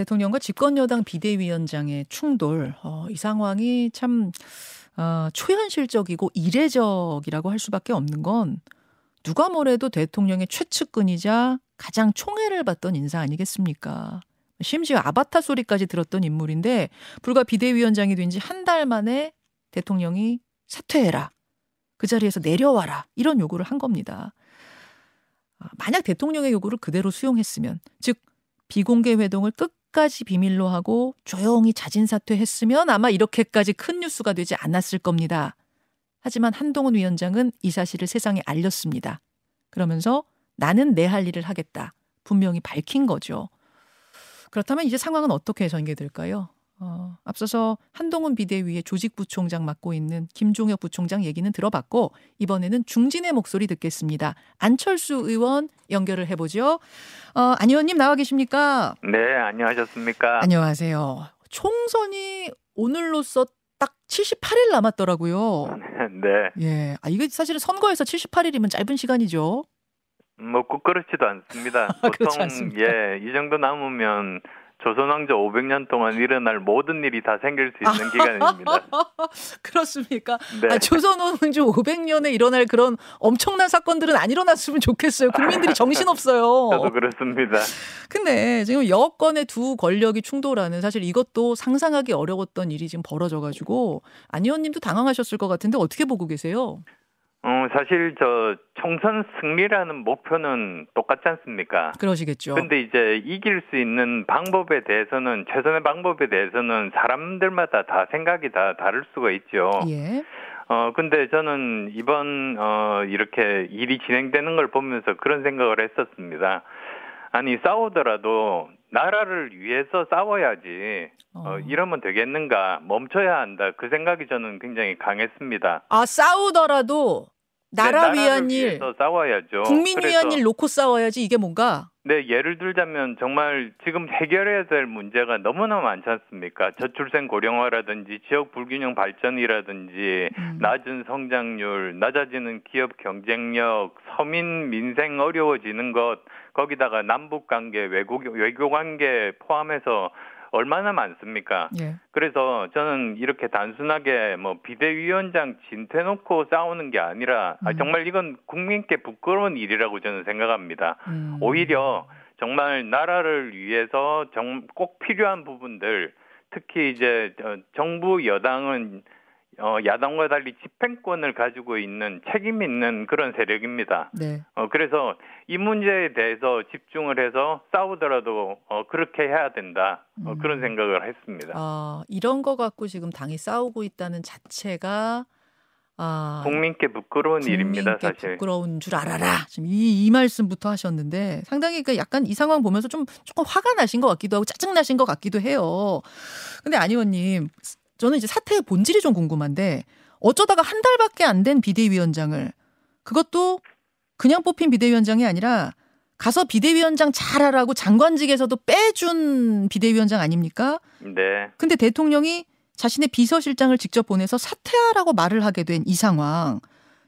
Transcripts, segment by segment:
대통령과 집권여당 비대위원장의 충돌, 어, 이 상황이 참 어, 초현실적이고 이례적이라고 할 수밖에 없는 건 누가 뭐래도 대통령의 최측근이자 가장 총애를 받던 인사 아니겠습니까? 심지어 아바타 소리까지 들었던 인물인데 불과 비대위원장이 된 지 한 달 만에 대통령이 사퇴해라. 그 자리에서 내려와라. 이런 요구를 한 겁니다. 아, 만약 대통령의 요구를 그대로 수용했으면, 즉, 비공개 회동을 끝 까지 비밀로 하고 조용히 자진 사퇴했으면 아마 이렇게까지 큰 뉴스가 되지 않았을 겁니다. 하지만 한동훈 위원장은 이 사실을 세상에 알렸습니다. 그러면서 나는 내 할 일을 하겠다. 분명히 밝힌 거죠. 그렇다면 이제 상황은 어떻게 전개될까요? 어, 앞서서 한동훈 비대위의 조직부총장 맡고 있는 김종혁 부총장 얘기는 들어봤고 이번에는 중진의 목소리 듣겠습니다. 안철수 의원 연결을 해보죠. 어, 안 의원님 나와 계십니까? 네, 안녕하셨습니까? 안녕하세요. 총선이 오늘로써 딱 78일 남았더라고요. 네. 예. 아, 이게 사실은 선거에서 78일이면 짧은 시간이죠. 뭐, 꼭 그렇지도 않습니다. 보통, 그렇지 않습니까? 예, 이 정도 남으면 조선왕조 500년 동안 일어날 모든 일이 다 생길 수 있는 기간입니다. 그렇습니까? 네. 아, 조선왕조 500년에 일어날 그런 엄청난 사건들은 안 일어났으면 좋겠어요. 국민들이 정신없어요. 저도 그렇습니다. 근데 지금 여권의 두 권력이 충돌하는 사실 이것도 상상하기 어려웠던 일이 지금 벌어져가지고 안 의원님도 당황하셨을 것 같은데 어떻게 보고 계세요? 어, 사실 저 총선 승리라는 목표는 똑같지 않습니까? 그러시겠죠. 근데 이제 이길 수 있는 방법에 대해서는 최선의 방법에 대해서는 사람들마다 다 생각이 다 다를 수가 있죠. 예. 어 근데 저는 이번 어 이렇게 일이 진행되는 걸 보면서 그런 생각을 했었습니다. 아니 싸우더라도 나라를 위해서 싸워야지 어, 어. 이러면 되겠는가 멈춰야 한다 그 생각이 저는 굉장히 강했습니다. 아 싸우더라도 나라 네, 위한 일, 싸워야죠. 국민 위한 그래서 일 놓고 싸워야지 이게 뭔가? 네, 예를 들자면 정말 지금 해결해야 될 문제가 너무나 많지 않습니까? 저출생 고령화라든지 지역 불균형 발전이라든지 음. 낮은 성장률, 낮아지는 기업 경쟁력, 서민 민생 어려워지는 것, 거기다가 남북 관계, 외국 외교 관계 포함해서 얼마나 많습니까? 예. 그래서 저는 이렇게 단순하게 뭐 비대위원장 진퇴놓고 싸우는 게 아니라 아, 음. 정말 이건 국민께 부끄러운 일이라고 저는 생각합니다. 음. 오히려 정말 나라를 위해서 정, 꼭 필요한 부분들 특히 이제 어, 정부 여당은 어, 야당과 달리 집행권을 가지고 있는 책임 있는 그런 세력입니다. 네. 어, 그래서 이 문제에 대해서 집중을 해서 싸우더라도 어, 그렇게 해야 된다. 어, 음. 그런 생각을 했습니다. 아 이런 거 갖고 지금 당이 싸우고 있다는 자체가 아 국민께 부끄러운 일입니다, 국민께 사실. 부끄러운 줄 알아라. 지금 이, 이 말씀부터 하셨는데 상당히 그 약간 이 상황 보면서 좀 조금 화가 나신 것 같기도 하고 짜증 나신 것 같기도 해요. 근데 안 의원님, 저는 이제 사태의 본질이 좀 궁금한데 어쩌다가 한 달밖에 안 된 비대위원장을 그것도 그냥 뽑힌 비대위원장이 아니라 가서 비대위원장 잘하라고 장관직에서도 빼준 비대위원장 아닙니까? 네. 근데 대통령이 자신의 비서실장을 직접 보내서 사퇴하라고 말을 하게 된 이 상황.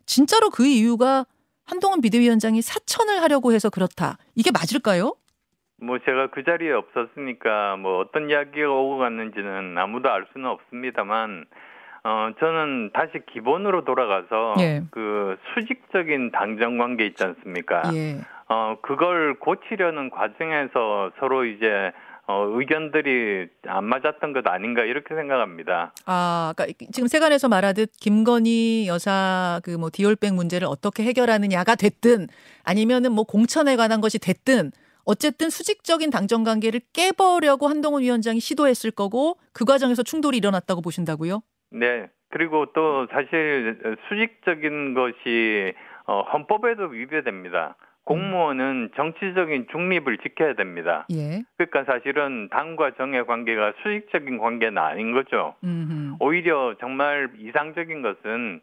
진짜로 그 이유가 한동훈 비대위원장이 사천을 하려고 해서 그렇다. 이게 맞을까요? 뭐 제가 그 자리에 없었으니까 뭐 어떤 이야기가 오고 갔는지는 아무도 알 수는 없습니다만 어 저는 다시 기본으로 돌아가서 예. 그 수직적인 당정 관계 있지 않습니까? 예. 어 그걸 고치려는 과정에서 서로 이제 어 의견들이 안 맞았던 것 아닌가 이렇게 생각합니다. 아, 그러니까 지금 세간에서 말하듯 김건희 여사 그 뭐 디올백 문제를 어떻게 해결하느냐가 됐든 아니면은 뭐 공천에 관한 것이 됐든 어쨌든 수직적인 당정 관계를 깨버려고 한동훈 위원장이 시도했을 거고 그 과정에서 충돌이 일어났다고 보신다고요? 네. 그리고 또 사실 수직적인 것이 어 헌법에도 위배됩니다. 공무원은 정치적인 중립을 지켜야 됩니다. 예. 그러니까 사실은 당과 정의 관계가 수직적인 관계는 아닌 거죠. 음. 오히려 정말 이상적인 것은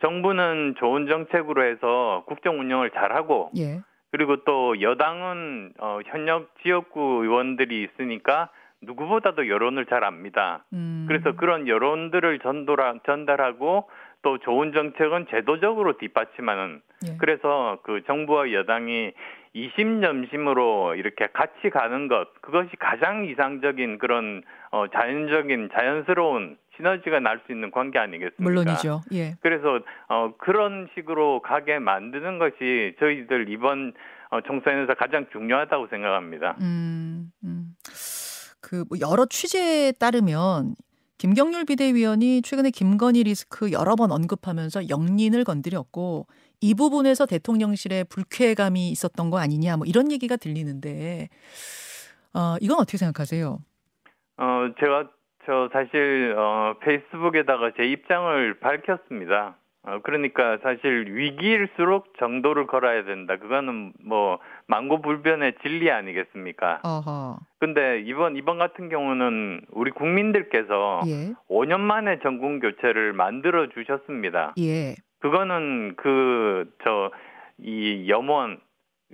정부는 좋은 정책으로 해서 국정 운영을 잘하고 예. 그리고 또 여당은 어, 현역 지역구 의원들이 있으니까 누구보다도 여론을 잘 압니다. 음. 그래서 그런 여론들을 전도라, 전달하고 또 좋은 정책은 제도적으로 뒷받침하는 예. 그래서 그 정부와 여당이 이심점심으로 이렇게 같이 가는 것 그것이 가장 이상적인 그런 어 자연적인 자연스러운 시너지가 날 수 있는 관계 아니겠습니까? 물론이죠. 예. 그래서 어 그런 식으로 가게 만드는 것이 저희들 이번 어 총선에서 가장 중요하다고 생각합니다. 음. 음. 그 뭐 여러 취재에 따르면 김경률 비대위원이 최근에 김건희 리스크 여러 번 언급하면서 영린을 건드렸고 이 부분에서 대통령실에 불쾌감이 있었던 거 아니냐 뭐 이런 얘기가 들리는데 어 이건 어떻게 생각하세요? 어 제가 저 사실 어 페이스북에다가 제 입장을 밝혔습니다. 어, 그러니까 사실 위기일수록 정도를 걸어야 된다. 그거는 뭐 망고불변의 진리 아니겠습니까? 어허. 근데 이번 이번 같은 경우는 우리 국민들께서 예. 5년 만에 정권 교체를 만들어 주셨습니다. 예. 그거는 그 저 이 염원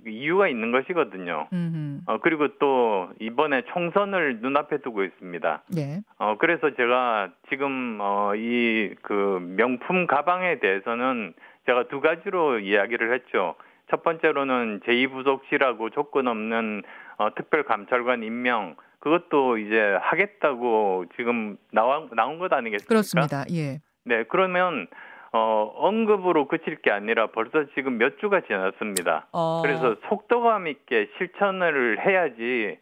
이유가 있는 것이거든요. 음. 어 그리고 또 이번에 총선을 눈앞에 두고 있습니다. 네. 어 그래서 제가 지금 어 이 그 명품 가방에 대해서는 제가 두 가지로 이야기를 했죠. 첫 번째로는 제2부속실하고 조건 없는 어 특별 감찰관 임명 그것도 이제 하겠다고 지금 나와 나온 것 아니겠습니까? 그렇습니다. 예. 네, 그러면 어 언급으로 그칠 게 아니라 벌써 지금 몇 주가 지났습니다. 어. 그래서 속도감 있게 실천을 해야지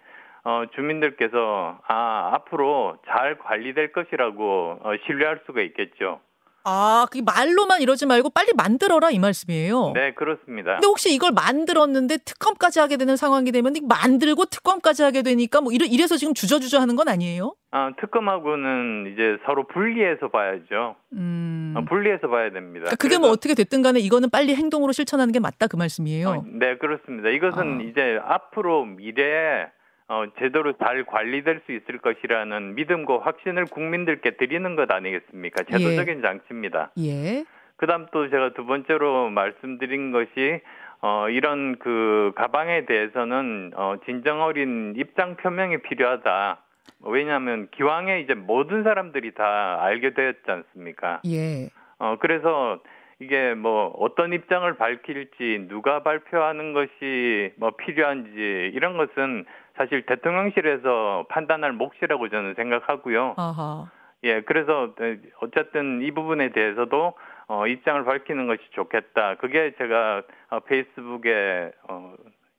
어, 주민들께서 아 앞으로 잘 관리될 것이라고 어, 신뢰할 수가 있겠죠. 아, 그 말로만 이러지 말고 빨리 만들어라 이 말씀이에요. 네 그렇습니다. 근데 혹시 이걸 만들었는데 특검까지 하게 되는 상황이 되면 만들고 특검까지 하게 되니까 뭐 이래, 이래서 지금 주저주저 하는 건 아니에요? 아 특검하고는 이제 서로 분리해서 봐야죠. 음. 어, 분리해서 봐야 됩니다. 그러니까 그게 뭐 그래서- 어떻게 됐든 간에 이거는 빨리 행동으로 실천하는 게 맞다 그 말씀이에요. 어, 네 그렇습니다. 이것은 아. 이제 앞으로 미래에 어, 제대로 잘 관리될 수 있을 것이라는 믿음과 확신을 국민들께 드리는 것 아니겠습니까? 제도적인 장치입니다. 예. 그다음 또 제가 두 번째로 말씀드린 것이 어 이런 그 가방에 대해서는 어 진정 어린 입장 표명이 필요하다. 왜냐하면 기왕에 이제 모든 사람들이 다 알게 되었지 않습니까? 예. 어 그래서 이게 뭐 어떤 입장을 밝힐지 누가 발표하는 것이 뭐 필요한지 이런 것은 사실 대통령실에서 판단할 몫이라고 저는 생각하고요. 아하. 예, 그래서 어쨌든 이 부분에 대해서도 어, 입장을 밝히는 것이 좋겠다. 그게 제가 어, 페이스북에 어,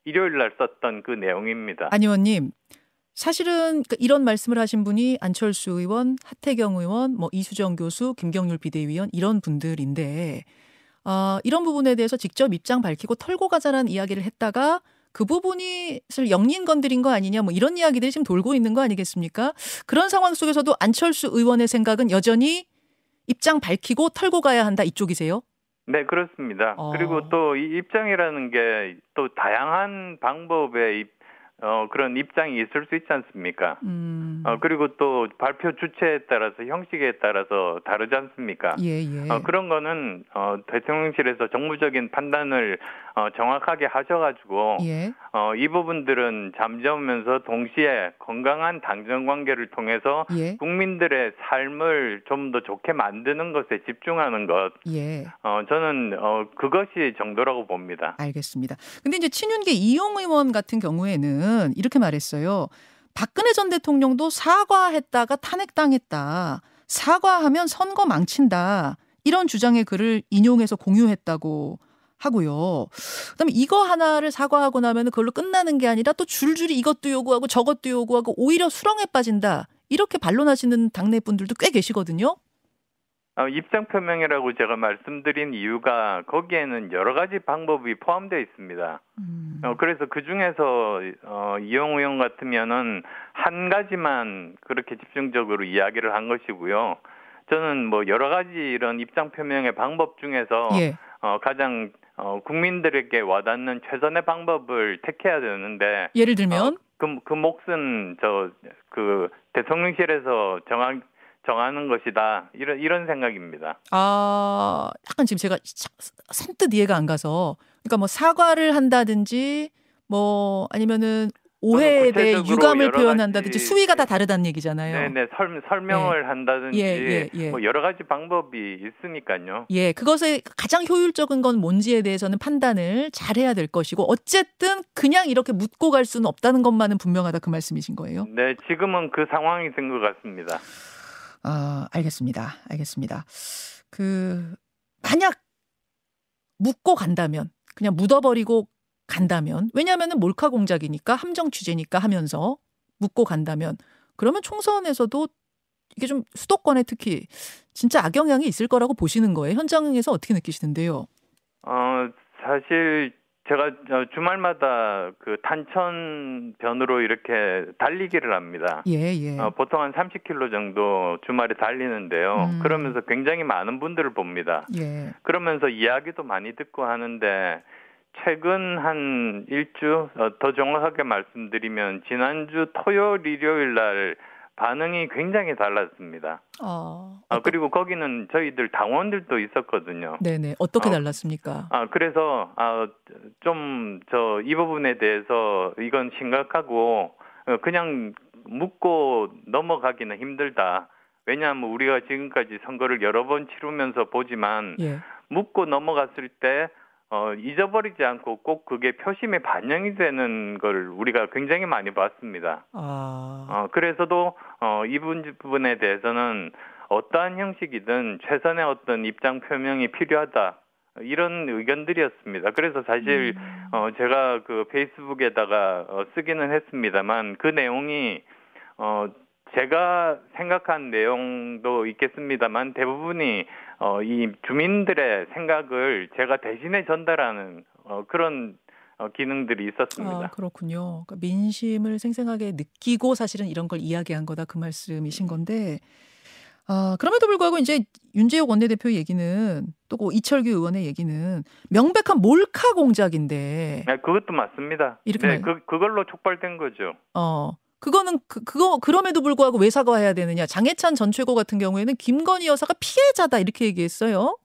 일요일 날 썼던 그 내용입니다. 안 의원님. 사실은 그 이런 말씀을 하신 분이 안철수 의원, 하태경 의원, 뭐 이수정 교수, 김경률 비대위원 이런 분들인데 아, 이런 부분에 대해서 직접 입장 밝히고 털고 가자라는 이야기를 했다가 그 부분이 사실 영린 건드린 거 아니냐 뭐 이런 이야기들이 지금 돌고 있는 거 아니겠습니까? 그런 상황 속에서도 안철수 의원의 생각은 여전히 입장 밝히고 털고 가야 한다 이쪽이세요? 네, 그렇습니다. 어. 그리고 또 이 입장이라는 게 또 다양한 방법의 입, 어, 그런 입장이 있을 수 있지 않습니까? 음. 어, 그리고 또 발표 주체에 따라서 형식에 따라서 다르지 않습니까? 예, 예. 어, 그런 거는 어, 대통령실에서 정무적인 판단을 어, 정확하게 하셔가지고 예. 어, 이 부분들은 잠재우면서 동시에 건강한 당정 관계를 통해서 예. 국민들의 삶을 좀 더 좋게 만드는 것에 집중하는 것, 예. 어, 저는 어, 그것이 정도라고 봅니다. 알겠습니다. 근데 이제 친윤계 이용 의원 같은 경우에는 이렇게 말했어요. 박근혜 전 대통령도 사과했다가 탄핵당했다. 사과하면 선거 망친다. 이런 주장의 글을 인용해서 공유했다고 하고요. 그다음에 이거 하나를 사과하고 나면 그걸로 끝나는 게 아니라 또 줄줄이 이것도 요구하고 저것도 요구하고 오히려 수렁에 빠진다. 이렇게 반론하시는 당내 분들도 꽤 계시거든요. 어, 입장 표명이라고 제가 말씀드린 이유가 거기에는 여러 가지 방법이 포함되어 있습니다. 음. 어, 그래서 그 중에서 어, 이용 의원 같으면은 한 가지만 그렇게 집중적으로 이야기를 한 것이고요. 저는 뭐 여러 가지 이런 입장 표명의 방법 중에서 예. 어, 가장 어, 국민들에게 와닿는 최선의 방법을 택해야 되는데 예를 들면 그, 그 몫은 저 그 대통령실에서 정한 정하는 것이다 이런 이런 생각입니다. 아, 약간 지금 제가 사- 선뜻 이해가 안 가서, 그러니까 뭐 사과를 한다든지, 뭐 아니면은 오해에 대해 유감을 표현한다든지 수위가 다 다르다는 얘기잖아요. 네네 설, 설명을 예. 한다든지 예, 예, 예, 뭐 여러 가지 방법이 있으니까요. 예, 그것의 가장 효율적인 건 뭔지에 대해서는 판단을 잘해야 될 것이고 어쨌든 그냥 이렇게 묻고 갈 수는 없다는 것만은 분명하다 그 말씀이신 거예요. 네, 지금은 그 상황이 된 것 같습니다. 아, 알겠습니다. 알겠습니다. 그 만약 묻고 간다면 그냥 묻어버리고 간다면 왜냐하면은 몰카 공작이니까 함정 취재니까 하면서 묻고 간다면 그러면 총선에서도 이게 좀 수도권에 특히 진짜 악영향이 있을 거라고 보시는 거예요. 현장에서 어떻게 느끼시는데요? 어 사실 제가 주말마다 그 탄천변으로 이렇게 달리기를 합니다. 예, 예. 어, 보통 한 30km 정도 주말에 달리는데요. 음. 그러면서 굉장히 많은 분들을 봅니다. 예. 그러면서 이야기도 많이 듣고 하는데 최근 한 일주 어, 더 정확하게 말씀드리면 지난주 토요일 일요일 날 반응이 굉장히 달랐습니다. 어, 아, 그리고 거기는 저희들 당원들도 있었거든요. 네네. 어떻게 어, 달랐습니까? 아, 그래서, 아, 좀, 저, 이 부분에 대해서 이건 심각하고, 어, 그냥 묻고 넘어가기는 힘들다. 왜냐하면 우리가 지금까지 선거를 여러 번 치르면서 보지만, 예. 묻고 넘어갔을 때, 어, 잊어버리지 않고 꼭 그게 표심에 반영이 되는 걸 우리가 굉장히 많이 봤습니다. 아. 어, 그래서도, 어, 이 부분에 대해서는 어떠한 형식이든 최선의 어떤 입장 표명이 필요하다. 이런 의견들이었습니다. 그래서 사실, 음. 어, 제가 그 페이스북에다가 어, 쓰기는 했습니다만 그 내용이, 어, 제가 생각한 내용도 있겠습니다만 대부분이 어, 이 주민들의 생각을 제가 대신에 전달하는 어, 그런 어, 기능들이 있었습니다. 아, 그렇군요. 그러니까 민심을 생생하게 느끼고 사실은 이런 걸 이야기한 거다 그 말씀이신 건데 아, 그럼에도 불구하고 이제 윤재욱 원내대표 얘기는 또그 이철규 의원의 얘기는 명백한 몰카 공작인데. 네, 그것도 맞습니다. 이렇게 네, 그 그걸로 촉발된 거죠. 어. 그거는 그, 그거 그럼에도 불구하고 왜 사과해야 되느냐? 장해찬 전 최고 같은 경우에는 김건희 여사가 피해자다 이렇게 얘기했어요.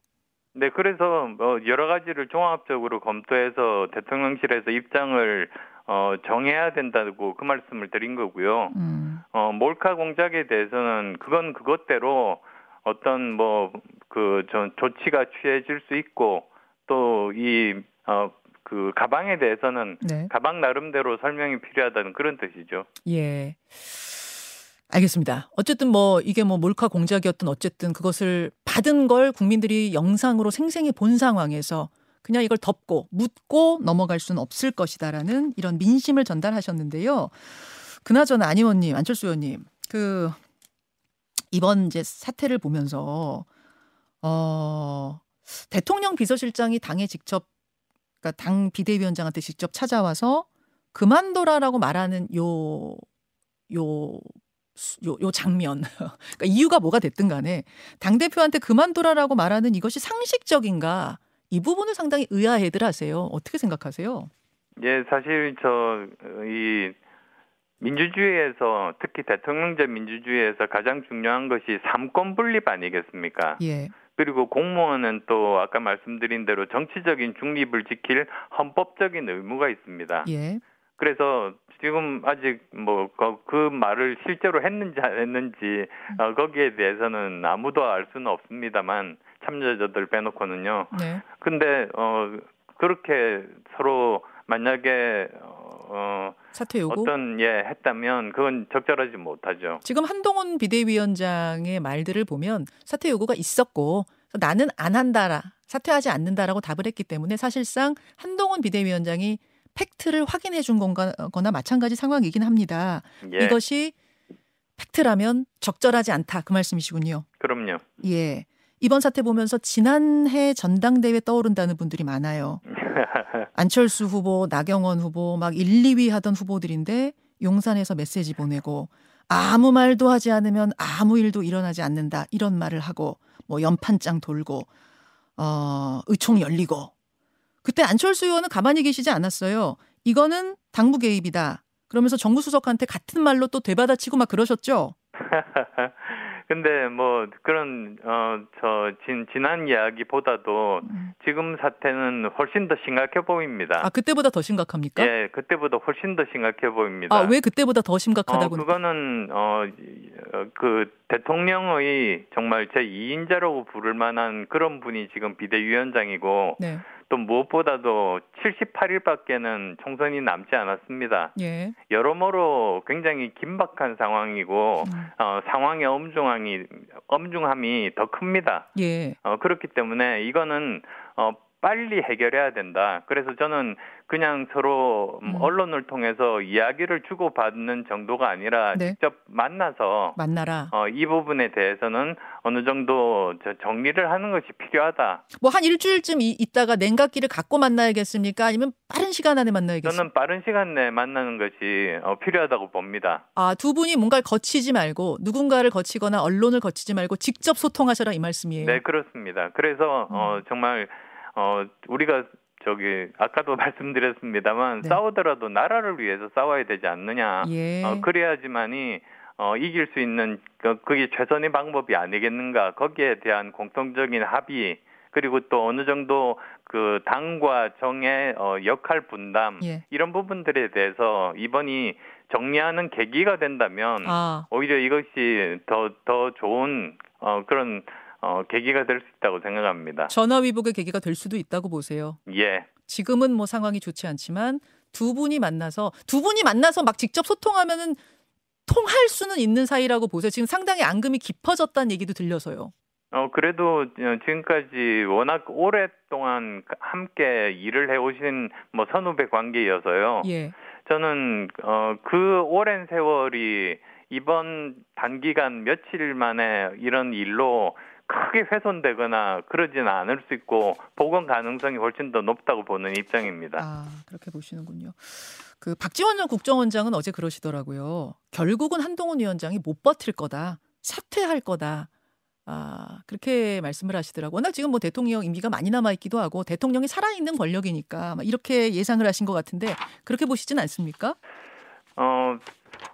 네, 그래서 뭐 여러 가지를 종합적으로 검토해서 대통령실에서 입장을 어, 정해야 된다고 그 말씀을 드린 거고요. 음. 어, 몰카 공작에 대해서는 그건 그것대로 어떤 뭐그 조치가 취해질 수 있고 또이 어, 그 가방에 대해서는 네. 가방 나름대로 설명이 필요하다는 그런 뜻이죠. 예. 알겠습니다. 어쨌든 뭐 이게 뭐 몰카 공작이었던 어쨌든 그것을 받은 걸 국민들이 영상으로 생생히 본 상황에서 그냥 이걸 덮고 묻고 넘어갈 수는 없을 것이다라는 이런 민심을 전달하셨는데요. 그나저나 안 의원님, 안철수 의원님, 그 이번 이제 사태를 보면서 어 대통령 비서실장이 당에 직접 그러니까 당 비대위원장한테 직접 찾아와서 그만둬라라고 말하는 요, 요, 요, 요 장면. 그러니까 이유가 뭐가 됐든 간에 당대표한테 그만둬라라고 말하는 이것이 상식적인가 이 부분을 상당히 의아해들 하세요. 어떻게 생각하세요? 예, 사실 저, 이, 민주주의에서 특히 대통령제 민주주의에서 가장 중요한 것이 삼권 분립 아니겠습니까? 예. 그리고 공무원은 또 아까 말씀드린 대로 정치적인 중립을 지킬 헌법적인 의무가 있습니다. 예. 그래서 지금 아직 뭐그 그 말을 실제로 했는지 안 했는지 어, 거기에 대해서는 아무도 알 수는 없습니다만 참여자들 빼놓고는요. 네. 근데 어 그렇게 서로 만약에 어 사퇴 요구 어떤 예 했다면 그건 적절하지 못하죠. 지금 한동훈 비대위원장의 말들을 보면 사퇴 요구가 있었고 나는 안 한다라 사퇴하지 않는다라고 답을 했기 때문에 사실상 한동훈 비대위원장이 팩트를 확인해 준 거나 마찬가지 상황이긴 합니다. 예. 이것이 팩트라면 적절하지 않다 그 말씀이시군요. 그럼요. 예. 이번 사태 보면서 지난해 전당대회 떠오른다는 분들이 많아요. 안철수 후보, 나경원 후보 막 1, 2위 하던 후보들인데 용산에서 메시지 보내고 아무 말도 하지 않으면 아무 일도 일어나지 않는다 이런 말을 하고 뭐 연판장 돌고 어 의총 열리고 그때 안철수 의원은 가만히 계시지 않았어요. 이거는 당부 개입이다. 그러면서 정부 수석한테 같은 말로 또 되받아치고 막 그러셨죠. 근데 뭐 그런 어저 지난 이야기보다도 음. 지금 사태는 훨씬 더 심각해 보입니다. 아 그때보다 더 심각합니까? 예, 그때보다 훨씬 더 심각해 보입니다. 아 왜 그때보다 더 어, 심각하다고? 그거는 어그 대통령의 정말 제 2인자라고 부를 만한 그런 분이 지금 비대위원장이고 네, 또 무엇보다도 78일밖에는 총선이 남지 않았습니다. 예, 여러모로 굉장히 긴박한 상황이고 음. 어, 상황의 엄중함이 엄중함이 더 큽니다. 예, 어, 그렇기 때문에 이거는 어, 빨리 해결해야 된다. 그래서 저는 그냥 서로 음, 음. 언론을 통해서 이야기를 주고받는 정도가 아니라 네. 직접 만나서 만나라. 어, 이 부분에 대해서는 어느 정도 저 정리를 하는 것이 필요하다. 뭐 한 일주일쯤 이, 있다가 냉각기를 갖고 만나야겠습니까? 아니면 빠른 시간 안에 만나야겠습니까? 저는 빠른 시간 내에 만나는 것이 어, 필요하다고 봅니다. 아, 두 분이 뭔가를 거치지 말고 누군가를 거치거나 언론을 거치지 말고 직접 소통하셔라 이 말씀이에요. 네, 그렇습니다. 그래서 어, 음. 정말 어, 우리가 저기 아까도 말씀드렸습니다만 네. 싸우더라도 나라를 위해서 싸워야 되지 않느냐. 예. 어, 그래야지만이 어, 이길 수 있는 그, 그게 최선의 방법이 아니겠는가. 거기에 대한 공통적인 합의 그리고 또 어느 정도 그 당과 정의 어, 역할 분담 예. 이런 부분들에 대해서 이번이 정리하는 계기가 된다면 아, 오히려 이것이 더더 좋은 어, 그런 어, 계기가 될 수 있다고 생각합니다. 전화위복의 계기가 될 수도 있다고 보세요. 예, 지금은 뭐 상황이 좋지 않지만 두 분이 만나서 두 분이 만나서 막 직접 소통하면은 통할 수는 있는 사이라고 보세요. 지금 상당히 앙금이 깊어졌다는 얘기도 들려서요. 어, 그래도 어, 지금까지 워낙 오랫동안 함께 일을 해오신 뭐 선후배 관계여서요. 예. 저는 어, 그 오랜 세월이 이번 단기간 며칠 만에 이런 일로 크게 훼손되거나 그러지는 않을 수 있고 복원 가능성이 훨씬 더 높다고 보는 입장입니다. 아, 그렇게 보시는군요. 그 박지원 전 국정원장은 어제 그러시더라고요. 결국은 한동훈 위원장이 못 버틸 거다. 사퇴할 거다. 아, 그렇게 말씀을 하시더라고요. 워낙 지금 뭐 대통령 임기가 많이 남아있기도 하고 대통령이 살아있는 권력이니까 막 이렇게 예상을 하신 것 같은데 그렇게 보시진 않습니까? 어,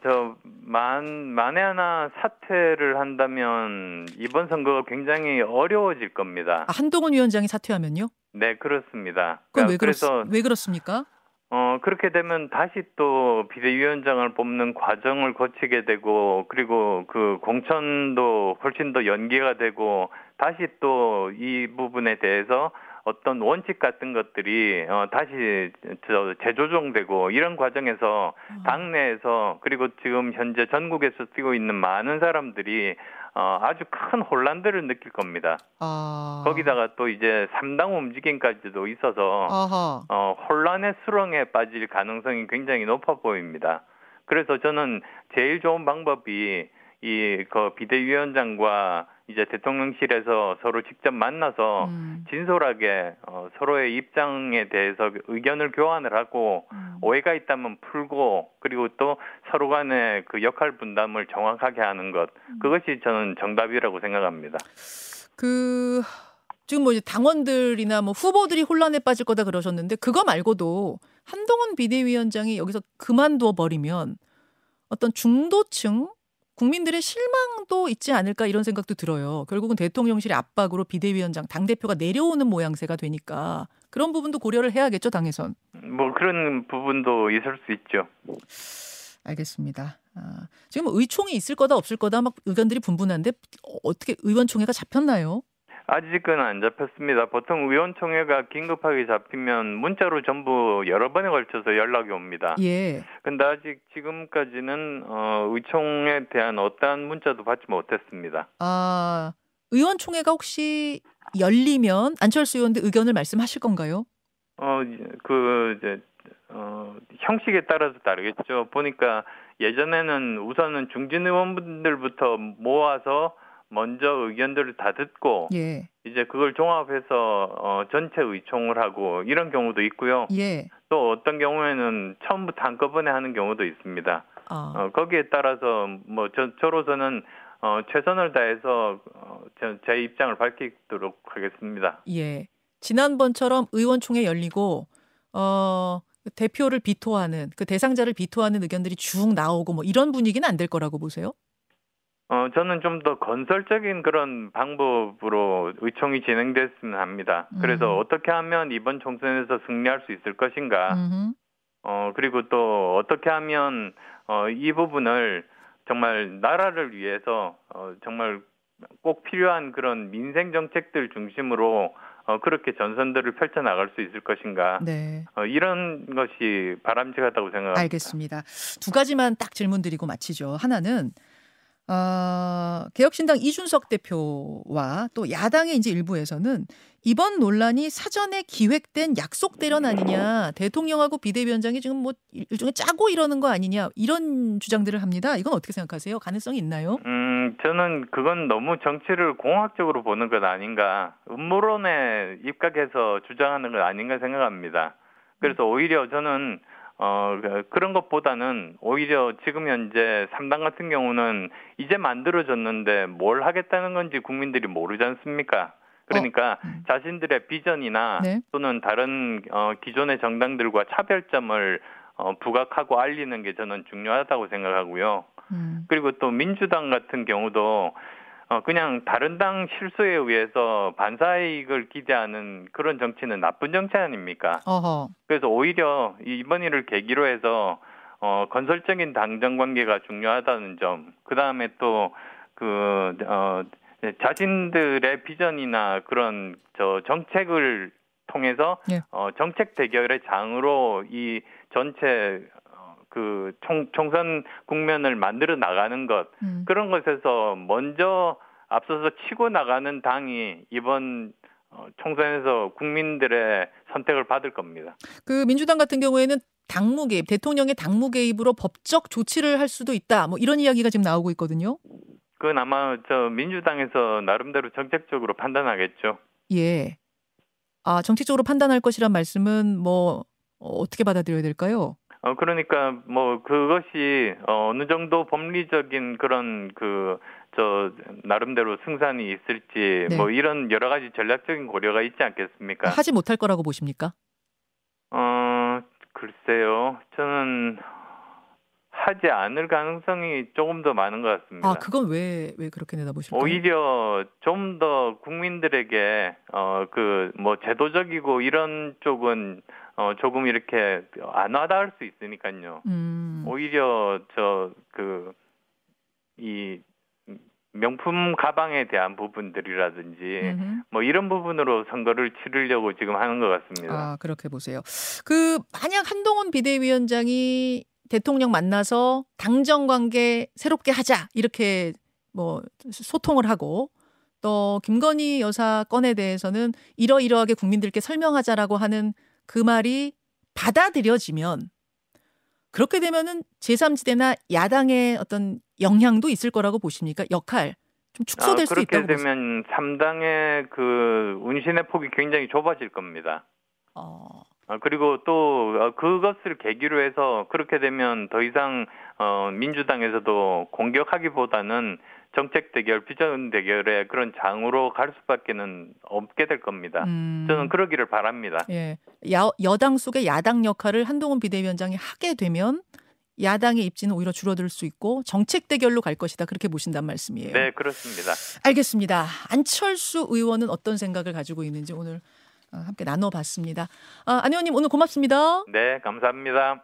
저, 만, 만에 하나 사퇴를 한다면 이번 선거가 굉장히 어려워질 겁니다. 아, 한동훈 위원장이 사퇴하면요? 네, 그렇습니다. 그건 왜, 그렇, 그래서, 왜 그렇습니까? 어, 그렇게 되면 다시 또 비대위원장을 뽑는 과정을 거치게 되고, 그리고 그 공천도 훨씬 더 연기가 되고, 다시 또 이 부분에 대해서 어떤 원칙 같은 것들이 어, 다시 저 재조정되고 이런 과정에서 당내에서 그리고 지금 현재 전국에서 뛰고 있는 많은 사람들이 어, 아주 큰 혼란들을 느낄 겁니다. 아, 거기다가 또 이제 3당 움직임까지도 있어서 아하. 어, 혼란의 수렁에 빠질 가능성이 굉장히 높아 보입니다. 그래서 저는 제일 좋은 방법이 이 그 비대위원장과 이제 대통령실에서 서로 직접 만나서 음, 진솔하게 어, 서로의 입장에 대해서 의견을 교환을 하고 음. 오해가 있다면 풀고 그리고 또 서로 간의 그 역할 분담을 정확하게 하는 것 그것이 저는 정답이라고 생각합니다. 그 지금 뭐 이제 당원들이나 뭐 후보들이 혼란에 빠질 거다 그러셨는데 그거 말고도 한동훈 비대위원장이 여기서 그만둬 버리면 어떤 중도층 국민들의 실망도 있지 않을까 이런 생각도 들어요. 결국은 대통령실의 압박으로 비대위원장 당 대표가 내려오는 모양새가 되니까 그런 부분도 고려를 해야겠죠 당에선. 뭐 그런 부분도 있을 수 있죠. 알겠습니다. 아, 지금 뭐 의총이 있을 거다 없을 거다 막 의견들이 분분한데 어, 어떻게 의원총회가 잡혔나요? 아직은 안 잡혔습니다. 보통 의원총회가 긴급하게 잡히면 문자로 전부 여러 번에 걸쳐서 연락이 옵니다. 예. 근데 아직 지금까지는 어, 의총에 대한 어떠한 문자도 받지 못했습니다. 아, 의원총회가 혹시 열리면 안철수 의원도 의견을 말씀하실 건가요? 어, 그 이제 어, 형식에 따라서 다르겠죠. 보니까 예전에는 우선은 중진 의원분들부터 모아서 먼저 의견들을 다 듣고 예. 이제 그걸 종합해서 어, 전체 의총을 하고 이런 경우도 있고요. 예. 또 어떤 경우에는 처음부터 한꺼번에 하는 경우도 있습니다. 아, 어, 거기에 따라서 뭐 저, 저로서는 어, 최선을 다해서 어, 저, 제 입장을 밝히도록 하겠습니다. 예. 지난번처럼 의원총회 열리고 어 대표를 비토하는 그 대상자를 비토하는 의견들이 쭉 나오고 뭐 이런 분위기는 안 될 거라고 보세요? 어, 저는 좀 더 건설적인 그런 방법으로 의총이 진행됐으면 합니다. 그래서 음. 어떻게 하면 이번 총선에서 승리할 수 있을 것인가. 음흠. 어, 그리고 또 어떻게 하면 어, 이 부분을 정말 나라를 위해서 어, 정말 꼭 필요한 그런 민생 정책들 중심으로 어, 그렇게 전선들을 펼쳐 나갈 수 있을 것인가. 네. 어, 이런 것이 바람직하다고 생각합니다. 알겠습니다. 두 가지만 딱 질문 드리고 마치죠. 하나는 어, 개혁신당 이준석 대표와 또 야당의 이제 일부에서는 이번 논란이 사전에 기획된 약속 대련 아니냐, 대통령하고 비대위원장이 지금 뭐 일종의 짜고 이러는 거 아니냐 이런 주장들을 합니다. 이건 어떻게 생각하세요? 가능성이 있나요? 음, 저는 그건 너무 정치를 공학적으로 보는 것 아닌가, 음모론에 입각해서 주장하는 것 아닌가 생각합니다. 그래서 오히려 저는 어, 그- 그런 것보다는 오히려 지금 현재 3당 같은 경우는 이제 만들어졌는데 뭘 하겠다는 건지 국민들이 모르지 않습니까? 그러니까 음. 자신들의 비전이나 네. 또는 다른 어, 기존의 정당들과 차별점을 어, 부각하고 알리는 게 저는 중요하다고 생각하고요. 음. 그리고 또 민주당 같은 경우도 어, 그냥 다른 당 실수에 의해서 반사이익을 기대하는 그런 정치는 나쁜 정치 아닙니까? 어허. 그래서 오히려 이번 일을 계기로 해서 어, 건설적인 당정 관계가 중요하다는 점, 그 다음에 또 그, 어, 자신들의 비전이나 그런 저 정책을 통해서 예. 어, 정책 대결의 장으로 이 전체 어, 그 총, 총선 국면을 만들어 나가는 것 음. 그런 것에서 먼저 앞서서 치고 나가는 당이 이번 어, 총선에서 국민들의 선택을 받을 겁니다. 그 민주당 같은 경우에는 당무 개입, 대통령의 당무 개입으로 법적 조치를 할 수도 있다. 뭐 이런 이야기가 지금 나오고 있거든요. 그건 아마 저 민주당에서 나름대로 정책적으로 판단하겠죠. 예. 아, 정치적으로 판단할 것이란 말씀은 뭐 어, 어떻게 받아들여야 될까요? 어 그러니까 뭐 그것이 어, 어느 정도 법리적인 그런 그 저 나름대로 승산이 있을지 네. 뭐 이런 여러 가지 전략적인 고려가 있지 않겠습니까? 하지 못할 거라고 보십니까? 어 글쎄요, 저는 하지 않을 가능성이 조금 더 많은 것 같습니다. 아, 그건 왜 왜 그렇게 내다보실까요? 오히려 좀 더 국민들에게 어 그 뭐 제도적이고 이런 쪽은 어 조금 이렇게 안 와닿을 수 있으니까요. 음. 오히려 저 그 이 명품 가방에 대한 부분들이라든지 음흠. 뭐 이런 부분으로 선거를 치르려고 지금 하는 것 같습니다. 아, 그렇게 보세요. 그 만약 한동훈 비대위원장이 대통령 만나서 당정 관계 새롭게 하자 이렇게 뭐 소통을 하고 또 김건희 여사 건에 대해서는 이러이러하게 국민들께 설명하자라고 하는 그 말이 받아들여지면 그렇게 되면은 제3지대나 야당의 어떤 영향도 있을 거라고 보십니까? 역할 좀 축소될 아, 수 그렇게 있다고 보세요. 되면 3당의 그 운신의 폭이 굉장히 좁아질 겁니다. 어, 아, 그리고 또 어, 그것을 계기로 해서 그렇게 되면 더 이상 어, 민주당에서도 공격하기보다는 정책 대결, 비전 대결의 그런 장으로 갈 수밖에는 없게 될 겁니다. 음. 저는 그러기를 바랍니다. 예. 야, 여당 속의 야당 역할을 한동훈 비대위원장이 하게 되면 야당의 입지는 오히려 줄어들 수 있고 정책 대결로 갈 것이다. 그렇게 보신단 말씀이에요. 네, 그렇습니다. 알겠습니다. 안철수 의원은 어떤 생각을 가지고 있는지 오늘 어, 함께 나눠봤습니다. 아, 안 의원님 오늘 고맙습니다. 네, 감사합니다.